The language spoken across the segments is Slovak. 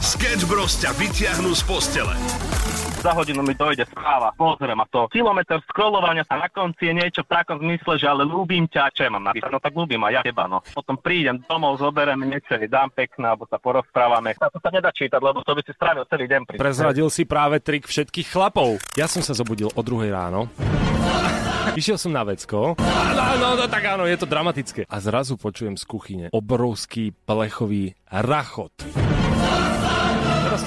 Sketch Bros ťa vyťahnú z postele. Za hodinu mi dojde správa, pozriem a to kilometr scrollovania a na konci je niečo v takom zmysle, že ale ľúbim ťa, čo ja mám napísať, no tak ľúbim a ja teba, no. Potom prídem domov, zoberiem niečo, dám pekné, alebo sa porozprávame. A to sa nedá čítať, lebo to by si strávil celý deň pri. Prezradil si práve trik všetkých chlapov. Ja som sa zobudil o druhej ráno. Išiel som na vecko. No, no, no, tak áno, je to dramatické. A zrazu počujem z kuchyne obrovský plechový rachot.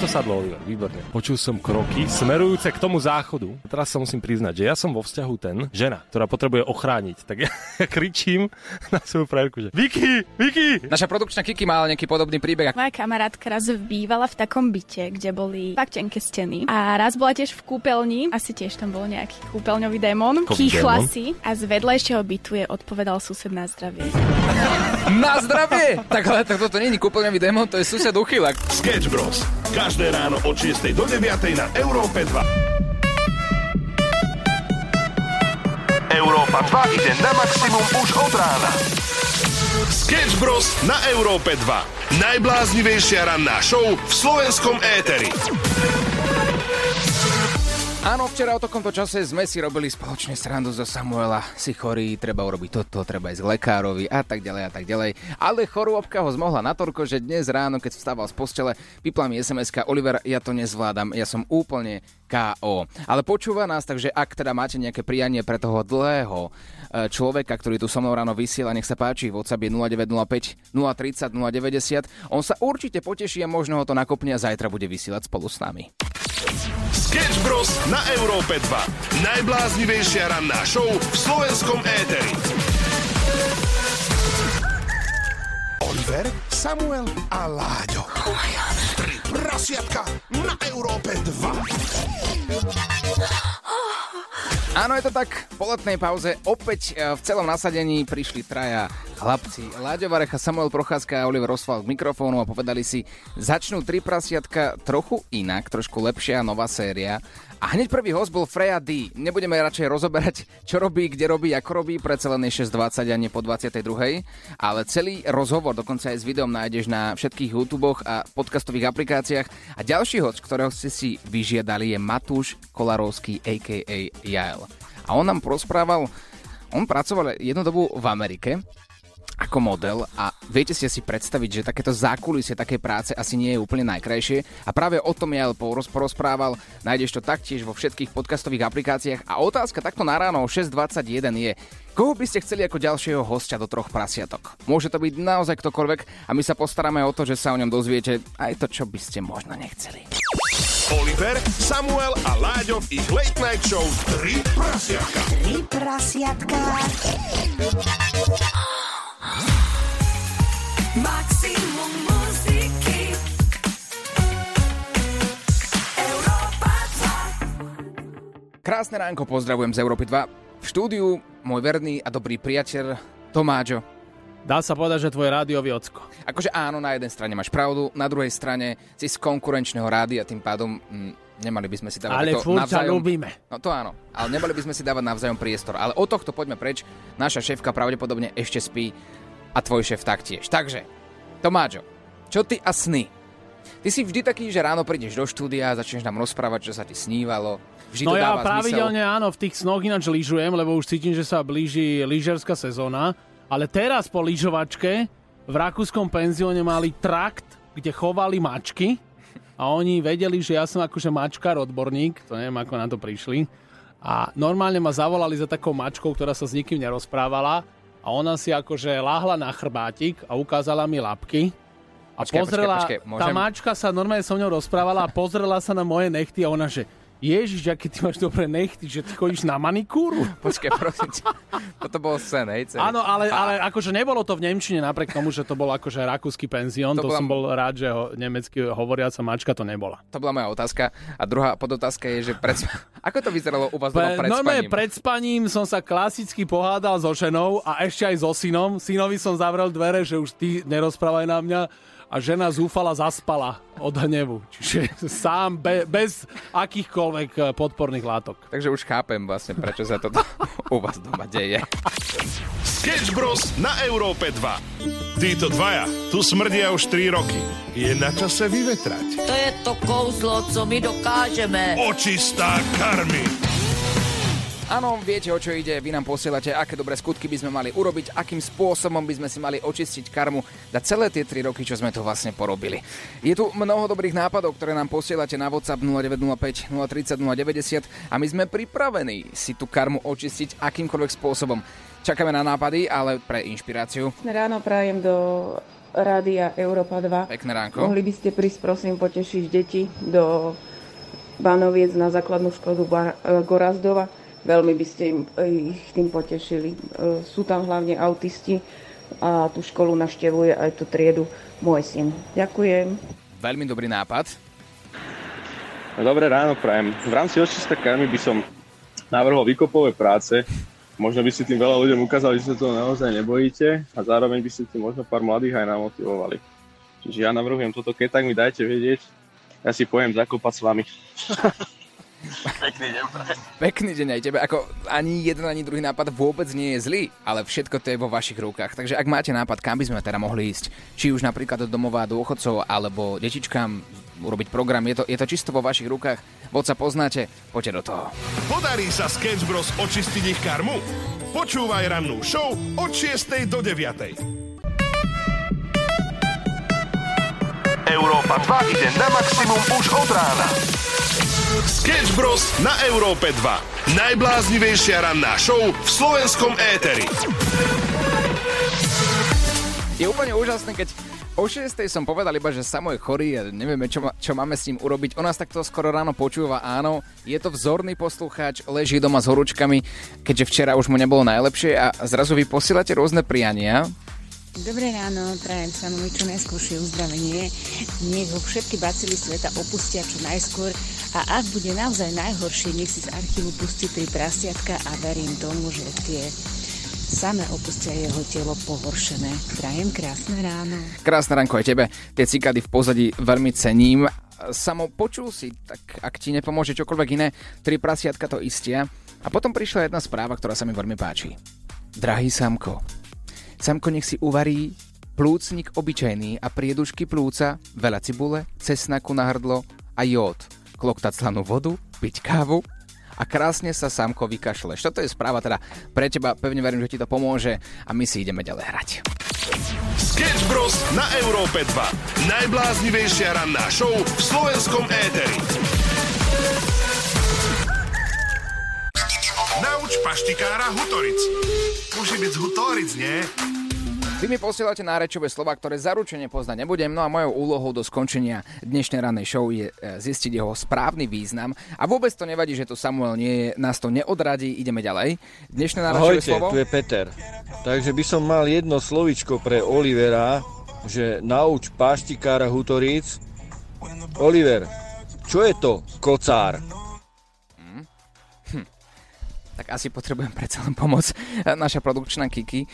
To sadlo, Oliver, výborne. Počul som kroky smerujúce k tomu záchodu. Teraz sa musím priznať, že ja som vo vzťahu ten, žena, ktorá potrebuje ochrániť. Tak ja, ja kričím na svoju frajerku, že Vicky, Vicky! Naša produkčná Kiki má nejaký podobný príbeh. Moja kamarátka raz bývala v takom byte, kde boli fakt tenké steny. A raz bola tiež v kúpeľni, asi tiež tam bol nejaký kúpeľňový démon. Kýchla si a z vedľajšieho bytu je odpovedal sused na zdravie. Na zdravie! Tak ale tak toto je kúpeľňový démon, to je sused uchylak. Sketch Bros. Každé ráno od 6 do 9 na Európe 2. Európa 2 ide na maximum už od rána. Sketch Bros. na Európe 2. Najbláznivejšia ranná show v slovenskom éteri. Áno, včera o takomto čase sme si robili spoločne srandu zo Samuela. Si chorý, treba urobiť toto, treba ísť k lekárovi a tak ďalej a tak ďalej. Ale chorôbka ho zmohla natoľko, že dnes ráno, keď vstával z postele, vypla mi sms Oliver, ja to nezvládam, ja som úplne KO. Ale počúva nás, takže ak teda máte nejaké prianie pre toho dlhého e, človeka, ktorý tu so mnou ráno vysiela, nech sa páči, WhatsApp je 0905 030 090. On sa určite poteší a možno ho to nakopne a zajtra bude vysielať spolu s nami. Sketch Bros. na Európe 2. Najbláznivejšia ranná show v slovenskom éteri. Oliver, Samuel a Láďo. Tri prasiatka na Európe 2. Áno, je to tak. Po letnej pauze opäť e, v celom nasadení prišli traja chlapci. Láďo Varecha, Samuel Procházka a Oliver Oswald k mikrofónu a povedali si, začnú tri prasiatka trochu inak, trošku lepšia nová séria. A hneď prvý host bol Freya D. Nebudeme radšej rozoberať, čo robí, kde robí, ako robí, predsa len je 6.20 a nie po 22. Ale celý rozhovor, dokonca aj s videom nájdeš na všetkých YouTube a podcastových aplikáciách. A ďalší host, ktorého ste si vyžiadali, je Matúš Kolarovský, a.k.a. Jael. A on nám porozprával, on pracoval jednu dobu v Amerike ako model a viete si asi predstaviť, že takéto zákulisie také práce asi nie je úplne najkrajšie a práve o tom ja poroz- porozprával, nájdeš to taktiež vo všetkých podcastových aplikáciách a otázka takto na ráno o 6.21 je, koho by ste chceli ako ďalšieho hostia do troch prasiatok? Môže to byť naozaj ktokoľvek a my sa postaráme o to, že sa o ňom dozviete aj to, čo by ste možno nechceli. Oliver, Samuel a Láďo v ich Late Night Show 3 prasiatka. Tri prasiatka. Maximum muziky. Európa 2. Krásne ránko, pozdravujem z Európy 2. V štúdiu môj verný a dobrý priateľ Tomáčo. Dá sa povedať, že tvoj rádiový ocko. Akože áno, na jednej strane máš pravdu, na druhej strane si z konkurenčného rádia, tým pádom mm, nemali by sme si dávať Ale to navzájom... ľúbime. No to áno, ale nemali by sme si dávať navzájom priestor. Ale od tohto poďme preč. Naša šéfka pravdepodobne ešte spí a tvoj šéf taktiež. Takže, Tomáčo, čo ty a sny? Ty si vždy taký, že ráno prídeš do štúdia a začneš nám rozprávať, čo sa ti snívalo. Vždy No to ja dáva pravidelne áno, v tých snoch ináč lyžujem, lebo už cítim, že sa blíži lyžerská sezóna. Ale teraz po lyžovačke v rakúskom penzióne mali trakt, kde chovali mačky a oni vedeli, že ja som akože mačkár, odborník, to neviem, ako na to prišli. A normálne ma zavolali za takou mačkou, ktorá sa s nikým nerozprávala a ona si akože láhla na chrbátik a ukázala mi labky. A Počkaj, pozrela, počkaj, počkaj, tá mačka sa normálne so mnou rozprávala a pozrela sa na moje nechty a ona, že Ježiš, aký ty máš dobré nechty, že ty chodíš na manikúru. Počkaj, prosím ťa. Toto bol sen, hej? Celý. Áno, ale, ale akože nebolo to v Nemčine, napriek tomu, že to bol akože rakúsky penzión, To to, bola- som bol rád, že ho, nemecky hovoriaca mačka to nebola. To bola moja otázka. A druhá podotázka je, že pred... Ako to vyzeralo u vás Pre, pred spaním? pred spaním som sa klasicky pohádal so ženou a ešte aj so synom. Synovi som zavrel dvere, že už ty nerozprávaj na mňa a žena zúfala zaspala od hnevu. Čiže sám, be, bez akýchkoľvek eh, podporných látok. Takže už chápem vlastne, prečo sa toto u vás doma deje. Sketch Bros. na Európe 2. Títo dvaja tu smrdia už 3 roky. Je na čase vyvetrať. To je to kouzlo, co my dokážeme. Očistá karmy. Áno, viete, o čo ide, vy nám posielate, aké dobré skutky by sme mali urobiť, akým spôsobom by sme si mali očistiť karmu za celé tie 3 roky, čo sme tu vlastne porobili. Je tu mnoho dobrých nápadov, ktoré nám posielate na WhatsApp 0905 030 090 a my sme pripravení si tú karmu očistiť akýmkoľvek spôsobom. Čakáme na nápady, ale pre inšpiráciu. Ráno prajem do Rádia Európa 2. Pekné ránko. Mohli by ste prísť, prosím, potešiť deti do Banoviec na základnú školu Gorazdova. Veľmi by ste im, e, ich tým potešili. E, Sú tam hlavne autisti a tú školu naštevuje aj tú triedu môj syn. Ďakujem. Veľmi dobrý nápad. Dobré ráno, prajem. V rámci očista karmy by som navrhol vykopové práce. Možno by ste tým veľa ľuďom ukázali, že sa toho naozaj nebojíte a zároveň by ste tým možno pár mladých aj namotivovali. Čiže ja navrhujem toto, keď tak mi dajte vedieť, ja si pojem zakopať s vami. Pekný deň aj tebe. Ako ani jeden, ani druhý nápad vôbec nie je zlý, ale všetko to je vo vašich rukách. Takže ak máte nápad, kam by sme teda mohli ísť, či už napríklad do domova dôchodcov alebo detičkám urobiť program, je to, je to čisto vo vašich rukách. Vodca poznáte, poďte do toho. Podarí sa Sketch Bros. očistiť ich karmu? Počúvaj rannú show od 6. do 9. Európa 2 ide na maximum už od rána. Sketch Bros. na Európe 2. Najbláznivejšia ranná show v slovenskom éteri. Je úplne úžasné, keď o 6. som povedal iba, že Samo je chorý a nevieme, čo, ma- čo máme s ním urobiť. On nás takto skoro ráno počúva, áno. Je to vzorný poslucháč, leží doma s horúčkami, keďže včera už mu nebolo najlepšie a zrazu vy posielate rôzne priania. Dobré ráno, prajem sa mi čo najskôršie uzdravenie. Nech ho všetky bacily sveta opustia čo najskôr a ak bude naozaj najhoršie, nech si z archívu pustí tri prasiatka a verím tomu, že tie same opustia jeho telo pohoršené. Prajem krásne ráno. Krásne ránko aj tebe. Tie cikády v pozadí veľmi cením. Samo počul si, tak ak ti nepomôže čokoľvek iné, tri prasiatka to istia. A potom prišla jedna správa, ktorá sa mi veľmi páči. Drahý Samko, Samko nech si uvarí plúcnik obyčajný a priedušky plúca, veľa cibule, cesnaku na hrdlo a jód. Kloktať slanú vodu, piť kávu a krásne sa Samko vykašleš. Toto je správa teda pre teba, pevne verím, že ti to pomôže a my si ideme ďalej hrať. Sketch Bros. na Európe 2. Najbláznivejšia ranná show v slovenskom éteri. Nauč paštikára Hutoric. Môže byť z Hutoric, nie? Vy mi posielate nárečové slova, ktoré zaručene poznať nebudem, no a mojou úlohou do skončenia dnešnej rannej show je e, zistiť jeho správny význam. A vôbec to nevadí, že tu Samuel nie je, nás to neodradí, ideme ďalej. Dnešné nárečové Ahojte, slovo... tu je Peter. Takže by som mal jedno slovičko pre Olivera, že nauč paštikára Hutoríc. Oliver, čo je to kocár? Tak asi potrebujem predsa len pomoc. Naša produkčná Kiki.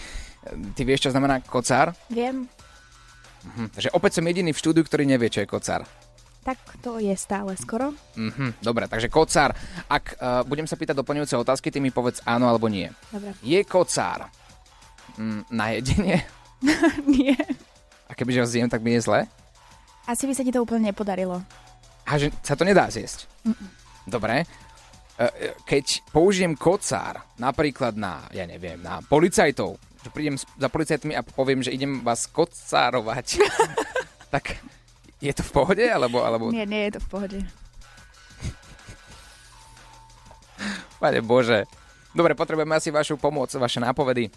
Ty vieš, čo znamená kocár? Viem, Mhm. Takže opäť som jediný v štúdiu, ktorý nevie, čo je kocár. tak to je stále skoro. Mhm, dobre, takže kocár. Ak uh, budem sa pýtať doplňujúce otázky, ty mi povedz áno alebo nie. Dobre. Je kocár mm, na jedenie? Nie. A kebyže ho zjem, tak mi je zle? Asi by sa ti to úplne nepodarilo. A že sa to nedá zjesť? Dobre. E, e, Keď použijem kocár napríklad na, ja neviem, na policajtov, že prídem za policajtmi a poviem, že idem vás kocárovať, tak je to v pohode? Alebo, alebo... Nie, nie je to v pohode. Pane Bože. Dobre, potrebujeme asi vašu pomoc, vaše nápovedy.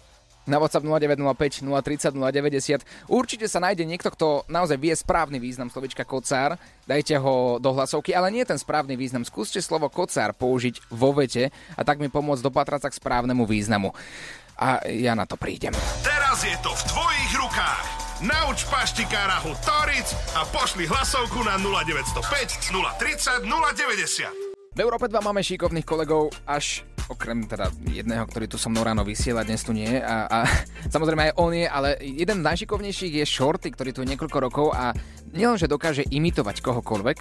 Na WhatsApp 0905 030 090. Určite sa nájde niekto, kto naozaj vie správny význam slovička kocár. Dajte ho do hlasovky, ale nie ten správny význam. Skúste slovo kocár použiť vo vete a tak mi pomôcť dopatrať sa k správnemu významu. A ja na to prídem. Teraz je to v tvojich rukách. Nauč paštikára Hutoric a pošli hlasovku na 0905 030 090. V Európe 2 máme šikovných kolegov až okrem teda jedného, ktorý tu so mnou ráno vysiela, dnes tu nie. A, a samozrejme aj on je, ale jeden z najšikovnejších je Shorty, ktorý tu je niekoľko rokov a nielenže dokáže imitovať kohokoľvek,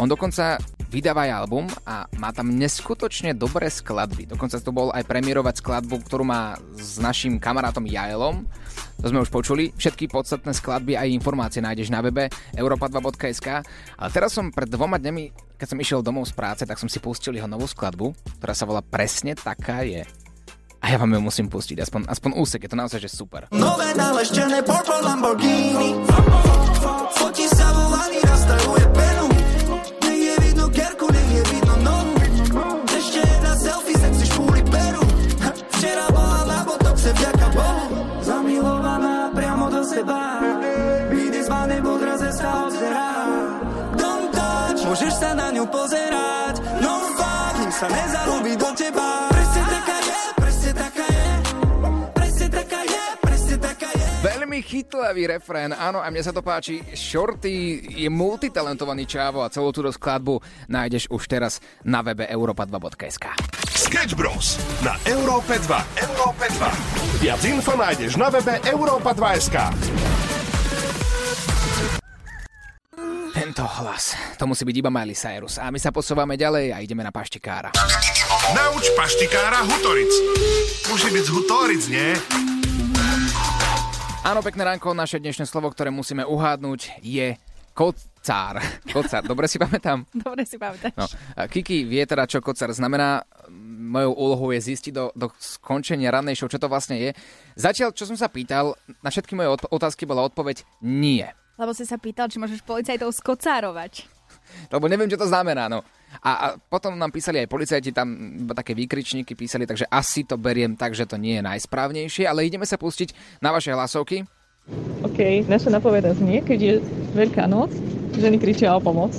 on dokonca vydáva aj album a má tam neskutočne dobré skladby. Dokonca to bol aj premiérovať skladbu, ktorú má s našim kamarátom Jaelom. To sme už počuli. Všetky podstatné skladby a informácie nájdeš na webe europa2.sk. Ale teraz som pred dvoma dňami, keď som išiel domov z práce, tak som si pustil jeho novú skladbu, ktorá sa volá Presne taká je. A ja vám ju musím pustiť, aspoň, aspoň úsek, je to naozaj že super. Nové naleštené purple Lamborghini Fotí sa vo vani, chytlavý refrén, áno, a mne sa to páči. Shorty je multitalentovaný čávo a celú túto skladbu nájdeš už teraz na webe europa2.sk. Sketch Bros. na Európe 2. Európe 2. Viac info nájdeš na webe europa2.sk. Tento hlas, to musí byť iba Miley Cyrus. A my sa posúvame ďalej a ideme na paštikára. Nauč paštikára Hutoric. Musí byť z Hutoric, nie? Áno, pekné ránko, naše dnešné slovo, ktoré musíme uhádnuť je kocár. Kocár, dobre si pamätám? Dobre si pamätáš. No. Kiki vie teda, čo kocár znamená. Mojou úlohou je zistiť do, do skončenia rannej show, čo to vlastne je. Zatiaľ, čo som sa pýtal, na všetky moje od- otázky bola odpoveď nie. Lebo si sa pýtal, či môžeš policajtov skocárovať. Lebo neviem, čo to znamená, no. A, a potom nám písali aj policajti, tam iba také výkričníky písali, takže asi to beriem tak, že to nie je najsprávnejšie, ale ideme sa pustiť na vaše hlasovky. OK, naša napoveda znie, keď je Veľká noc, ženy kričia o pomoc.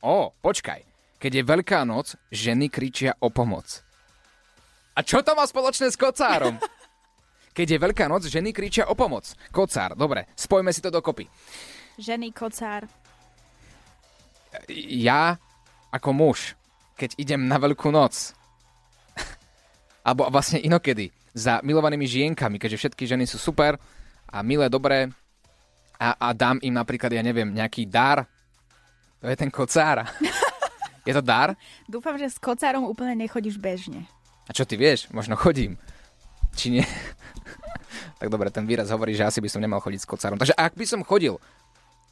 Ó, počkaj. Keď je Veľká noc, ženy kričia o pomoc. A čo to má spoločné s kocárom? Keď je Veľká noc, ženy kričia o pomoc. Kocár, dobre, spojme si to dokopy. Ženy, kocár. Ja ako muž, keď idem na Veľkú noc, alebo vlastne inokedy, za milovanými žienkami, keďže všetky ženy sú super a milé, dobré a, a dám im napríklad, ja neviem, nejaký dar, to je ten kocár. je to dar? Dúfam, že s kocárom úplne nechodíš bežne. A čo ty vieš? Možno chodím. Či nie? tak dobre, ten výraz hovorí, že asi by som nemal chodiť s kocárom. Takže ak by som chodil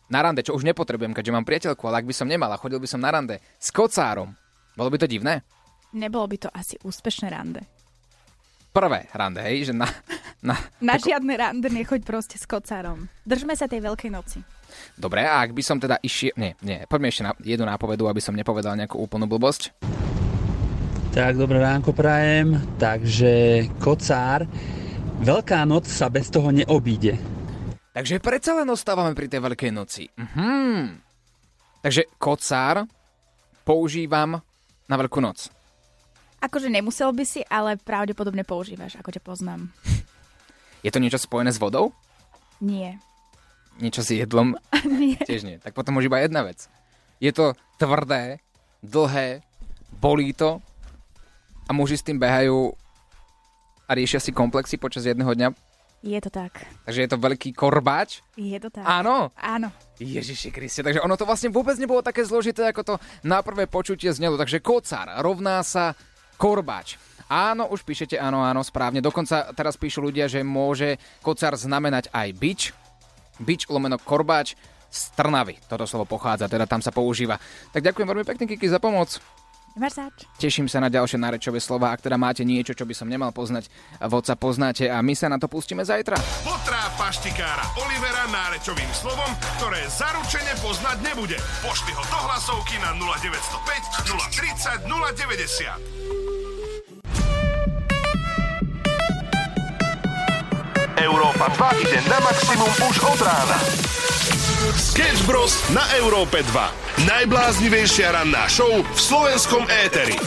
na rande, čo už nepotrebujem, keďže mám priateľku, ale ak by som nemal a chodil by som na rande s kocárom, bolo by to divné? Nebolo by to asi úspešné rande. Prvé rande, hej, že na... na Na žiadne rande nechoď proste s kocárom. Držme sa tej veľkej noci. Dobre, a ak by som teda išiel... Nie, nie, poďme ešte na jednu nápovedu, aby som nepovedal nejakú úplnú blbosť. Tak, dobré ránko prajem. Takže kocár, Veľká noc sa bez toho neobíde. Takže predsa len ostávame pri tej Veľkej noci. Mhm. Takže kocár používam na Veľkú noc. Akože nemusel by si, ale pravdepodobne používaš, ako ťa poznám. Je to niečo spojené s vodou? Nie. Niečo s jedlom? Nie. Tiež nie. Tak potom už iba jedna vec. Je to tvrdé, dlhé, bolí to a muži s tým behajú a riešia si komplexy počas jedného dňa. Je to tak. Takže je to veľký korbáč. Je to tak. Áno. Áno. Ježiši Kriste, takže ono to vlastne vôbec nebolo také zložité, ako to na prvé počutie znelo. Takže kocár rovná sa korbáč. Áno, už píšete áno, áno, správne. Dokonca teraz píšu ľudia, že môže kocár znamenať aj bič. Bič lomeno korbáč z Trnavy. Toto slovo pochádza, teda tam sa používa. Tak ďakujem veľmi pekne, Kiki, za pomoc. Nemáš zač. Teším sa na ďalšie nárečové slova. Ak teda máte niečo, čo by som nemal poznať, vodca poznáte a my sa na to pustíme zajtra. Potrá paštikára Olivera nárečovým slovom, ktoré zaručene poznať nebude. Pošli ho do hlasovky na 0905 030 090. Európa 2 ide na maximum už od rána. Sketch Bros. na Európe 2. Najbláznivejšia ranná show v slovenskom éteri.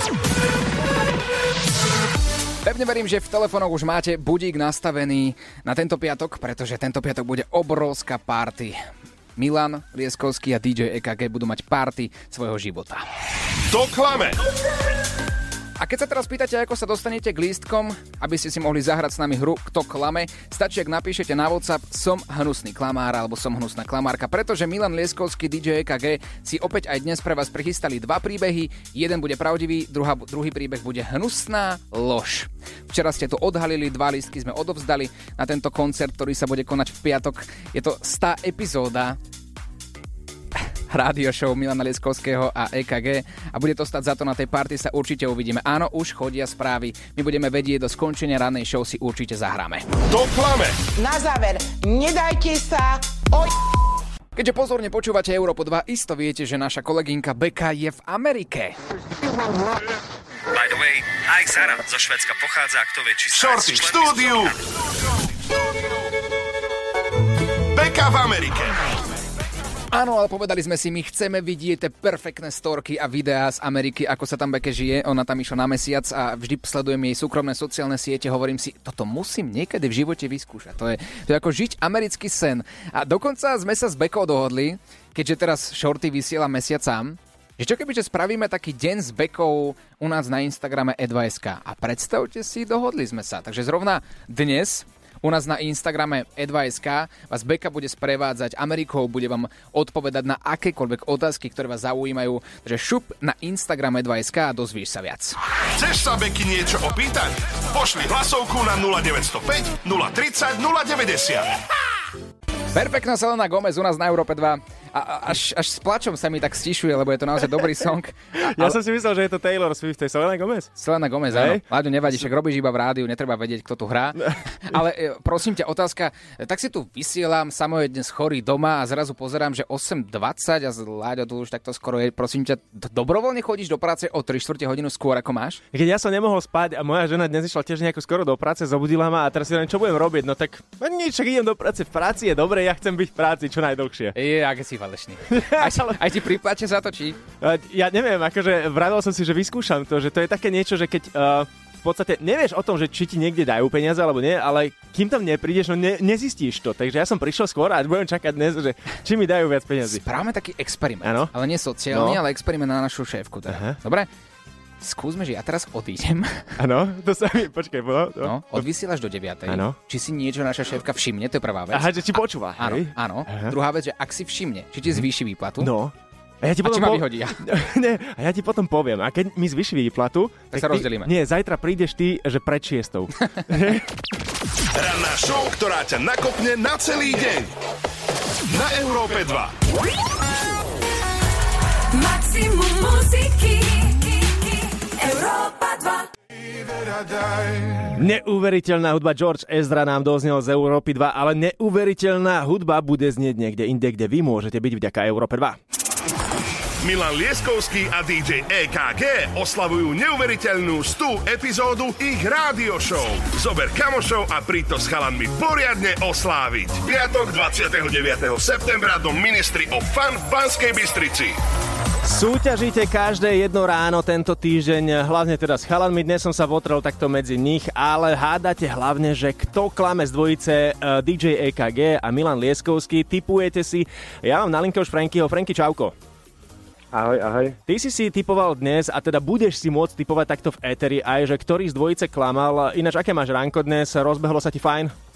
Pevne verím, že v telefónoch už máte budík nastavený na tento piatok, pretože tento piatok bude obrovská party. Milan Lieskovský a DJ EKG budú mať party svojho života. To klame. A keď sa teraz pýtate, ako sa dostanete k lístkom, aby ste si mohli zahrať s nami hru Kto klame, stačí, ak napíšete na WhatsApp som hnusný klamár alebo som hnusná klamárka, pretože Milan Lieskovský DJ EKG si opäť aj dnes pre vás prichystali dva príbehy. Jeden bude pravdivý, druhá, druhý príbeh bude hnusná lož. Včera ste tu odhalili, dva lístky sme odovzdali na tento koncert, ktorý sa bude konať v piatok. Je to 100 epizóda rádio show Milana Lieskovského a EKG a bude to stať za to na tej party sa určite uvidíme. Áno, už chodia správy. My budeme vedieť, do skončenia rannej show si určite zahráme. To klame. Na záver, nedajte sa o... Keďže pozorne počúvate Európo 2, isto viete, že naša kolegynka Beka je v Amerike. By the way, aj Zara zo Švedska pochádza, kto vie, či sa... Shorty v štúdiu. Beka v Amerike. Áno, ale povedali sme si, my chceme vidieť tie perfektné storky a videá z Ameriky, ako sa tam Beke žije. Ona tam išla na mesiac a vždy sledujem jej súkromné sociálne siete. Hovorím si, toto musím niekedy v živote vyskúšať. To je, to je ako žiť americký sen. A dokonca sme sa s Bekou dohodli, keďže teraz Shorty vysiela mesiac sám, že čo keby, že spravíme taký deň s Bekou u nás na Instagrame Edva.sk. A predstavte si, dohodli sme sa. Takže zrovna dnes u nás na Instagrame Edva.sk vás Beka bude sprevádzať Amerikou, bude vám odpovedať na akékoľvek otázky, ktoré vás zaujímajú. Takže šup na Instagram Edva.sk a dozvieš sa viac. Chceš sa Beky niečo opýtať? Pošli hlasovku na 0905 030 090. Perfektná Selena Gomez u nás na Európe 2. A, až, až s plačom sa mi tak stišuje, lebo je to naozaj dobrý song. Ja som si myslel, že je to Taylor Swift, to je Selena Gomez. Selena Gomez, Hej. áno. Láďo, nevadí, však robíš iba v rádiu, netreba vedieť, kto tu hrá. Ale e, prosím ťa, otázka, e, tak si tu vysielam, samo je dnes chorý doma a zrazu pozerám, že 8.20 a Láďo tu už takto skoro je, prosím ťa, dobrovoľne chodíš do práce o 3 čtvrte hodinu skôr, ako máš? Keď ja som nemohol spať a moja žena dnes išla tiež nejako skoro do práce, zobudila ma a teraz si len čo budem robiť, no tak no nič, idem do práce, v práci je dobre, ja chcem byť v práci čo najdlhšie. Je, aké si falešný. Aj, aj ti priplače za to, či? A Ja neviem, akože vravil som si, že vyskúšam to, že to je také niečo, že keď uh, v podstate nevieš o tom, že či ti niekde dajú peniaze alebo nie, ale kým tam neprídeš, no ne, nezistíš to. Takže ja som prišiel skôr a budem čakať dnes, že či mi dajú viac peniazy. Správame taký experiment, Áno. ale nie sociálny, No. ale experiment na našu šéfku. Teda. Dobre? Skúsme, že ja teraz odídem. Áno, to sa mi, počkaj, no, no. No, odvysielaš do 9. Áno. Či si niečo naša šéfka všimne, to je prvá vec. Aha, že ti počúva, Áno, hej? áno. Aha. Druhá vec, že ak si všimne, či ti zvýši výplatu. No. A ja ti A potom či ma po- vyhodí? Nie, a ja ti potom poviem, a keď mi zvyši výplatu, Tak sa ty- rozdelíme. Nie, zajtra prídeš ty, že pred šiestou. Ranná show, ktorá ťa nakopne na celý deň. Na Európe 2. Maximum muziky Európa 2 Neuveriteľná hudba George Ezra nám doznel z Európy 2, ale neuveriteľná hudba bude znieť niekde inde, kde vy môžete byť vďaka Európe 2. Milan Lieskovský a DJ EKG oslavujú neuveriteľnú 100 epizódu ich rádio show. Zober kamošov a príď to s chalanmi poriadne osláviť. Piatok 29. septembra do Ministry of Fun v Banskej Bystrici. Súťažíte každé jedno ráno tento týždeň, hlavne teda s chalanmi. Dnes som sa votrel takto medzi nich, ale hádate hlavne, že kto klame z dvojice eh, DJ EKG a Milan Lieskovský. Typujete si, ja mám na linke už Frankyho. Franky, čauko. Ahoj, ahoj. Ty si si typoval dnes a teda budeš si môcť typovať takto v éteri aj, že ktorý z dvojice klamal. Ináč, aké máš ránko dnes? Rozbehlo sa ti fajn?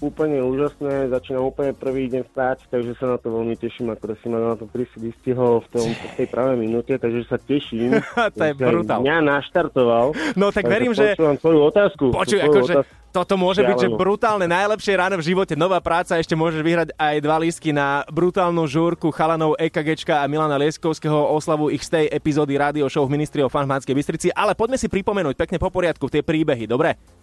Úplne úžasné, začínam úplne prvý deň práci, takže sa na to veľmi teším, akorát si ma na to prísť vystihol v, tom, v tej pravej minúte, takže sa teším. To je brutál. Mňa naštartoval. No tak verím, že... Počúvam tvoju otázku. Počuj, akože toto môže byť, že brutálne najlepšie ráno v živote, nová práca, ešte môžeš vyhrať aj dva lístky na brutálnu žúrku chalanov EKGčka a Milana Lieskovského oslavu ich z tej epizódy rádio show v Ministri o Fan v Banskej Bystrici, ale poďme si pripomenúť pekne po poriadku tie príbehy, dobre?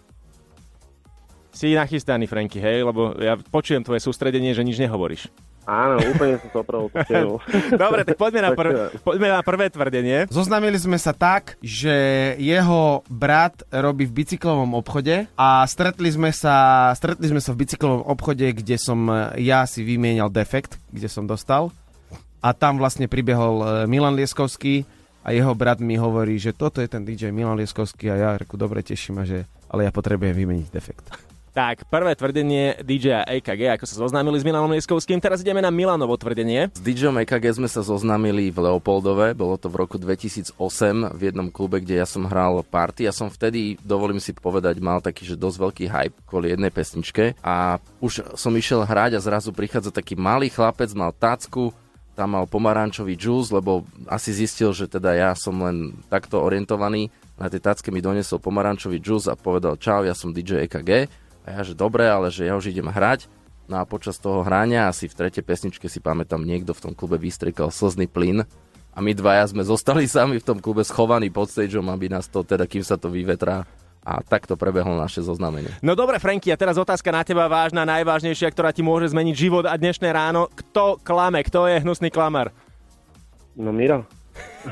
Si nachystaný, Franky, hej, lebo ja počujem tvoje sústredenie, že nič nehovoríš. Áno, úplne som to opravil. Dobre, tak poďme na, prv, poďme na prvé tvrdenie. Zoznamili sme sa tak, že jeho brat robí v bicyklovom obchode a stretli sme sa, stretli sme sa v bicyklovom obchode, kde som e, ja si vymienial defekt, kde som dostal. A tam vlastne pribehol e, Milan Lieskovský a jeho brat mi hovorí, že toto je ten DJ Milan Lieskovský a ja reku, dobre, teším ma, že ale ja potrebujem vymeniť defekt. Tak, prvé tvrdenie DJ EKG, ako sa zoznámili s Milanom Lieskovským. Teraz ideme na Milanovo tvrdenie. S DJom EKG sme sa zoznámili v Leopoldove, bolo to v roku 2008 v jednom klube, kde ja som hral party. Ja som vtedy, dovolím si povedať, mal taký, že dosť veľký hype kvôli jednej pesničke a už som išiel hrať a zrazu prichádza taký malý chlapec, mal tácku, tam mal pomarančový džús, lebo asi zistil, že teda ja som len takto orientovaný. Na tej tácke mi donesol pomarančový džús a povedal čau, ja som DJ EKG. A ja, že dobre, ale že ja už idem hrať. No a počas toho hrania, asi v tretej pesničke si pamätám, niekto v tom klube vystriekal slzný plyn a my dvaja sme zostali sami v tom klube schovaní pod stageom, aby nás to, teda kým sa to vyvetrá, a takto prebehlo naše zoznamenie. No dobre, Franky, a teraz otázka na teba vážna, najvážnejšia, ktorá ti môže zmeniť život a dnešné ráno. Kto klame? Kto je hnusný klamar? No Miro.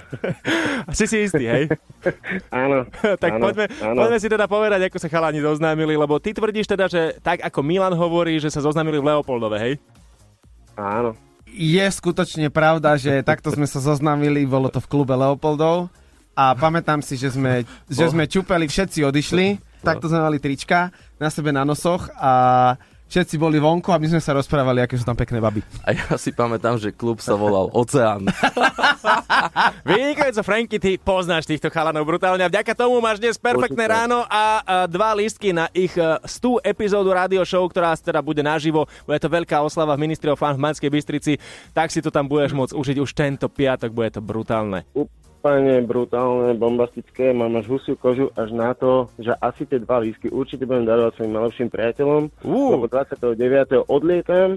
Asi si istý, hej? áno. tak áno, poďme, áno. poďme si teda povedať, ako sa chalani zoznámili, lebo ty tvrdíš teda, že tak ako Milan hovorí, že sa zoznámili v Leopoldove, hej? Áno. Je skutočne pravda, že takto sme sa zoznámili, bolo to v klube Leopoldov a pamätám si, že sme, že sme čupeli, všetci odišli, takto sme mali trička na sebe na nosoch a všetci boli vonku a my sme sa rozprávali, aké sú tam pekné baby. A ja si pamätám, že klub sa volal Oceán. Vynikajúco, Franky, ty poznáš týchto chalanov brutálne a vďaka tomu máš dnes perfektné Určite. ráno a, a dva lístky na ich e, 100 epizódu radio show, ktorá teda bude naživo. Bude to veľká oslava v Ministry of Fun v Banskej Bystrici, tak si to tam budeš môcť užiť už tento piatok, bude to brutálne. Úplne brutálne, bombastické, mám až husiu kožu až na to, že asi tie dva lísky určite budem darovať svojim najlepším priateľom, Uh. lebo 29. odlietam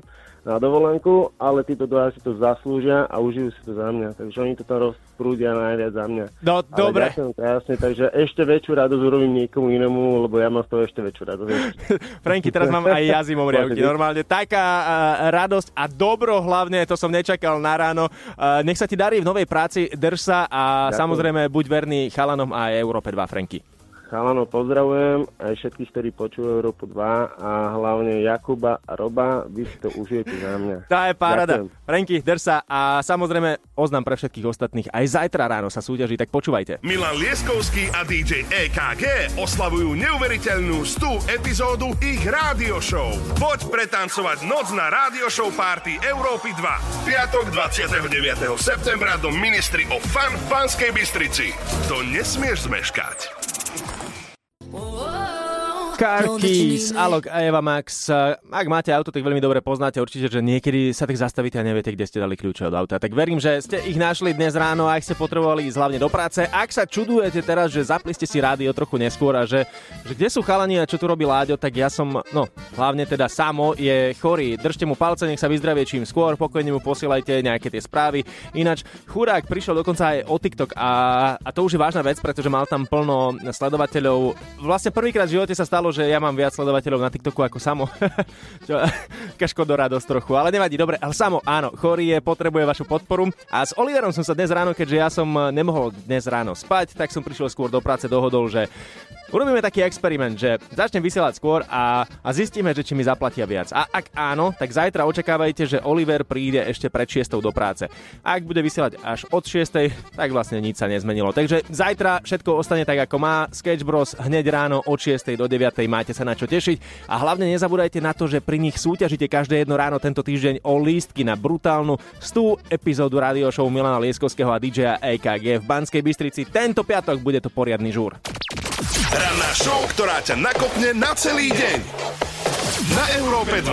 na dovolenku, ale títo dva si to zaslúžia a užijú si to za mňa, takže oni to tam rozprúdia najviac za mňa. No, ale dobre. Ďakujem krásne, takže ešte väčšiu radosť urobím niekomu inému, lebo ja mám z toho ešte väčšiu radosť. Franky, teraz mám aj ja zimom riavky. Normálne taká uh, radosť a dobro hlavne, to som nečakal na ráno. Uh, nech sa ti darí v novej práci, drž sa a Ďakujem. samozrejme buď verný chalanom a aj Európe 2, Franky. Chalano, pozdravujem aj všetkých, ktorí počúvajú Európu 2 a hlavne Jakuba a Roba, vy si to užijete za mňa. Tá je paráda. Ďakujem. Franky, drž sa a samozrejme oznam pre všetkých ostatných. Aj zajtra ráno sa súťaží, tak počúvajte. Milan Lieskovský a DJ EKG oslavujú neuveriteľnú 100 epizódu ich rádio show. Poď pretancovať noc na rádio show party Európy 2. Piatok 29. septembra do Ministry of Fun v Banskej Bystrici. To nesmieš zmeškať. Car Keys, Alok a Eva Max. Ak máte auto, tak veľmi dobre poznáte určite, že niekedy sa tak zastavíte a neviete, kde ste dali kľúče od auta. Tak verím, že ste ich našli dnes ráno a ak ste potrebovali ísť hlavne do práce. Ak sa čudujete teraz, že zapli ste si rádio trochu neskôr a že, že kde sú chalani a čo tu robí Láďo, tak ja som, no, hlavne teda Samo je chorý. Držte mu palce, nech sa vyzdravie čím skôr, pokojne mu posielajte nejaké tie správy. Ináč, chudák prišiel dokonca aj o TikTok a, a to už je vážna vec, pretože mal tam plno sledovateľov. Vlastne prvýkrát v živote sa stalo, že ja mám viac sledovateľov na TikToku ako Samo. Čo, taká škodoradosť trochu, ale nevadí, dobre. Ale Samo, áno, chorý je, potrebuje vašu podporu. A s Oliverom som sa dnes ráno, keďže ja som nemohol dnes ráno spať, tak som prišiel skôr do práce, dohodol, že Urobíme taký experiment, že začnem vysielať skôr a, a zistíme, že či mi zaplatia viac. A ak áno, tak zajtra očakávajte, že Oliver príde ešte pred 6 do práce. Ak bude vysielať až od 6, tak vlastne nič sa nezmenilo. Takže zajtra všetko ostane tak, ako má. Sketch Bros hneď ráno od 6 do 9 máte sa na čo tešiť. A hlavne nezabúdajte na to, že pri nich súťažíte každé jedno ráno tento týždeň o lístky na brutálnu 100 epizódu radio show Milana Lieskovského a DJ EKG v Banskej Bystrici. Tento piatok bude to poriadny žúr. Ranná show, ktorá ťa nakopne na celý deň. Na Európe 2.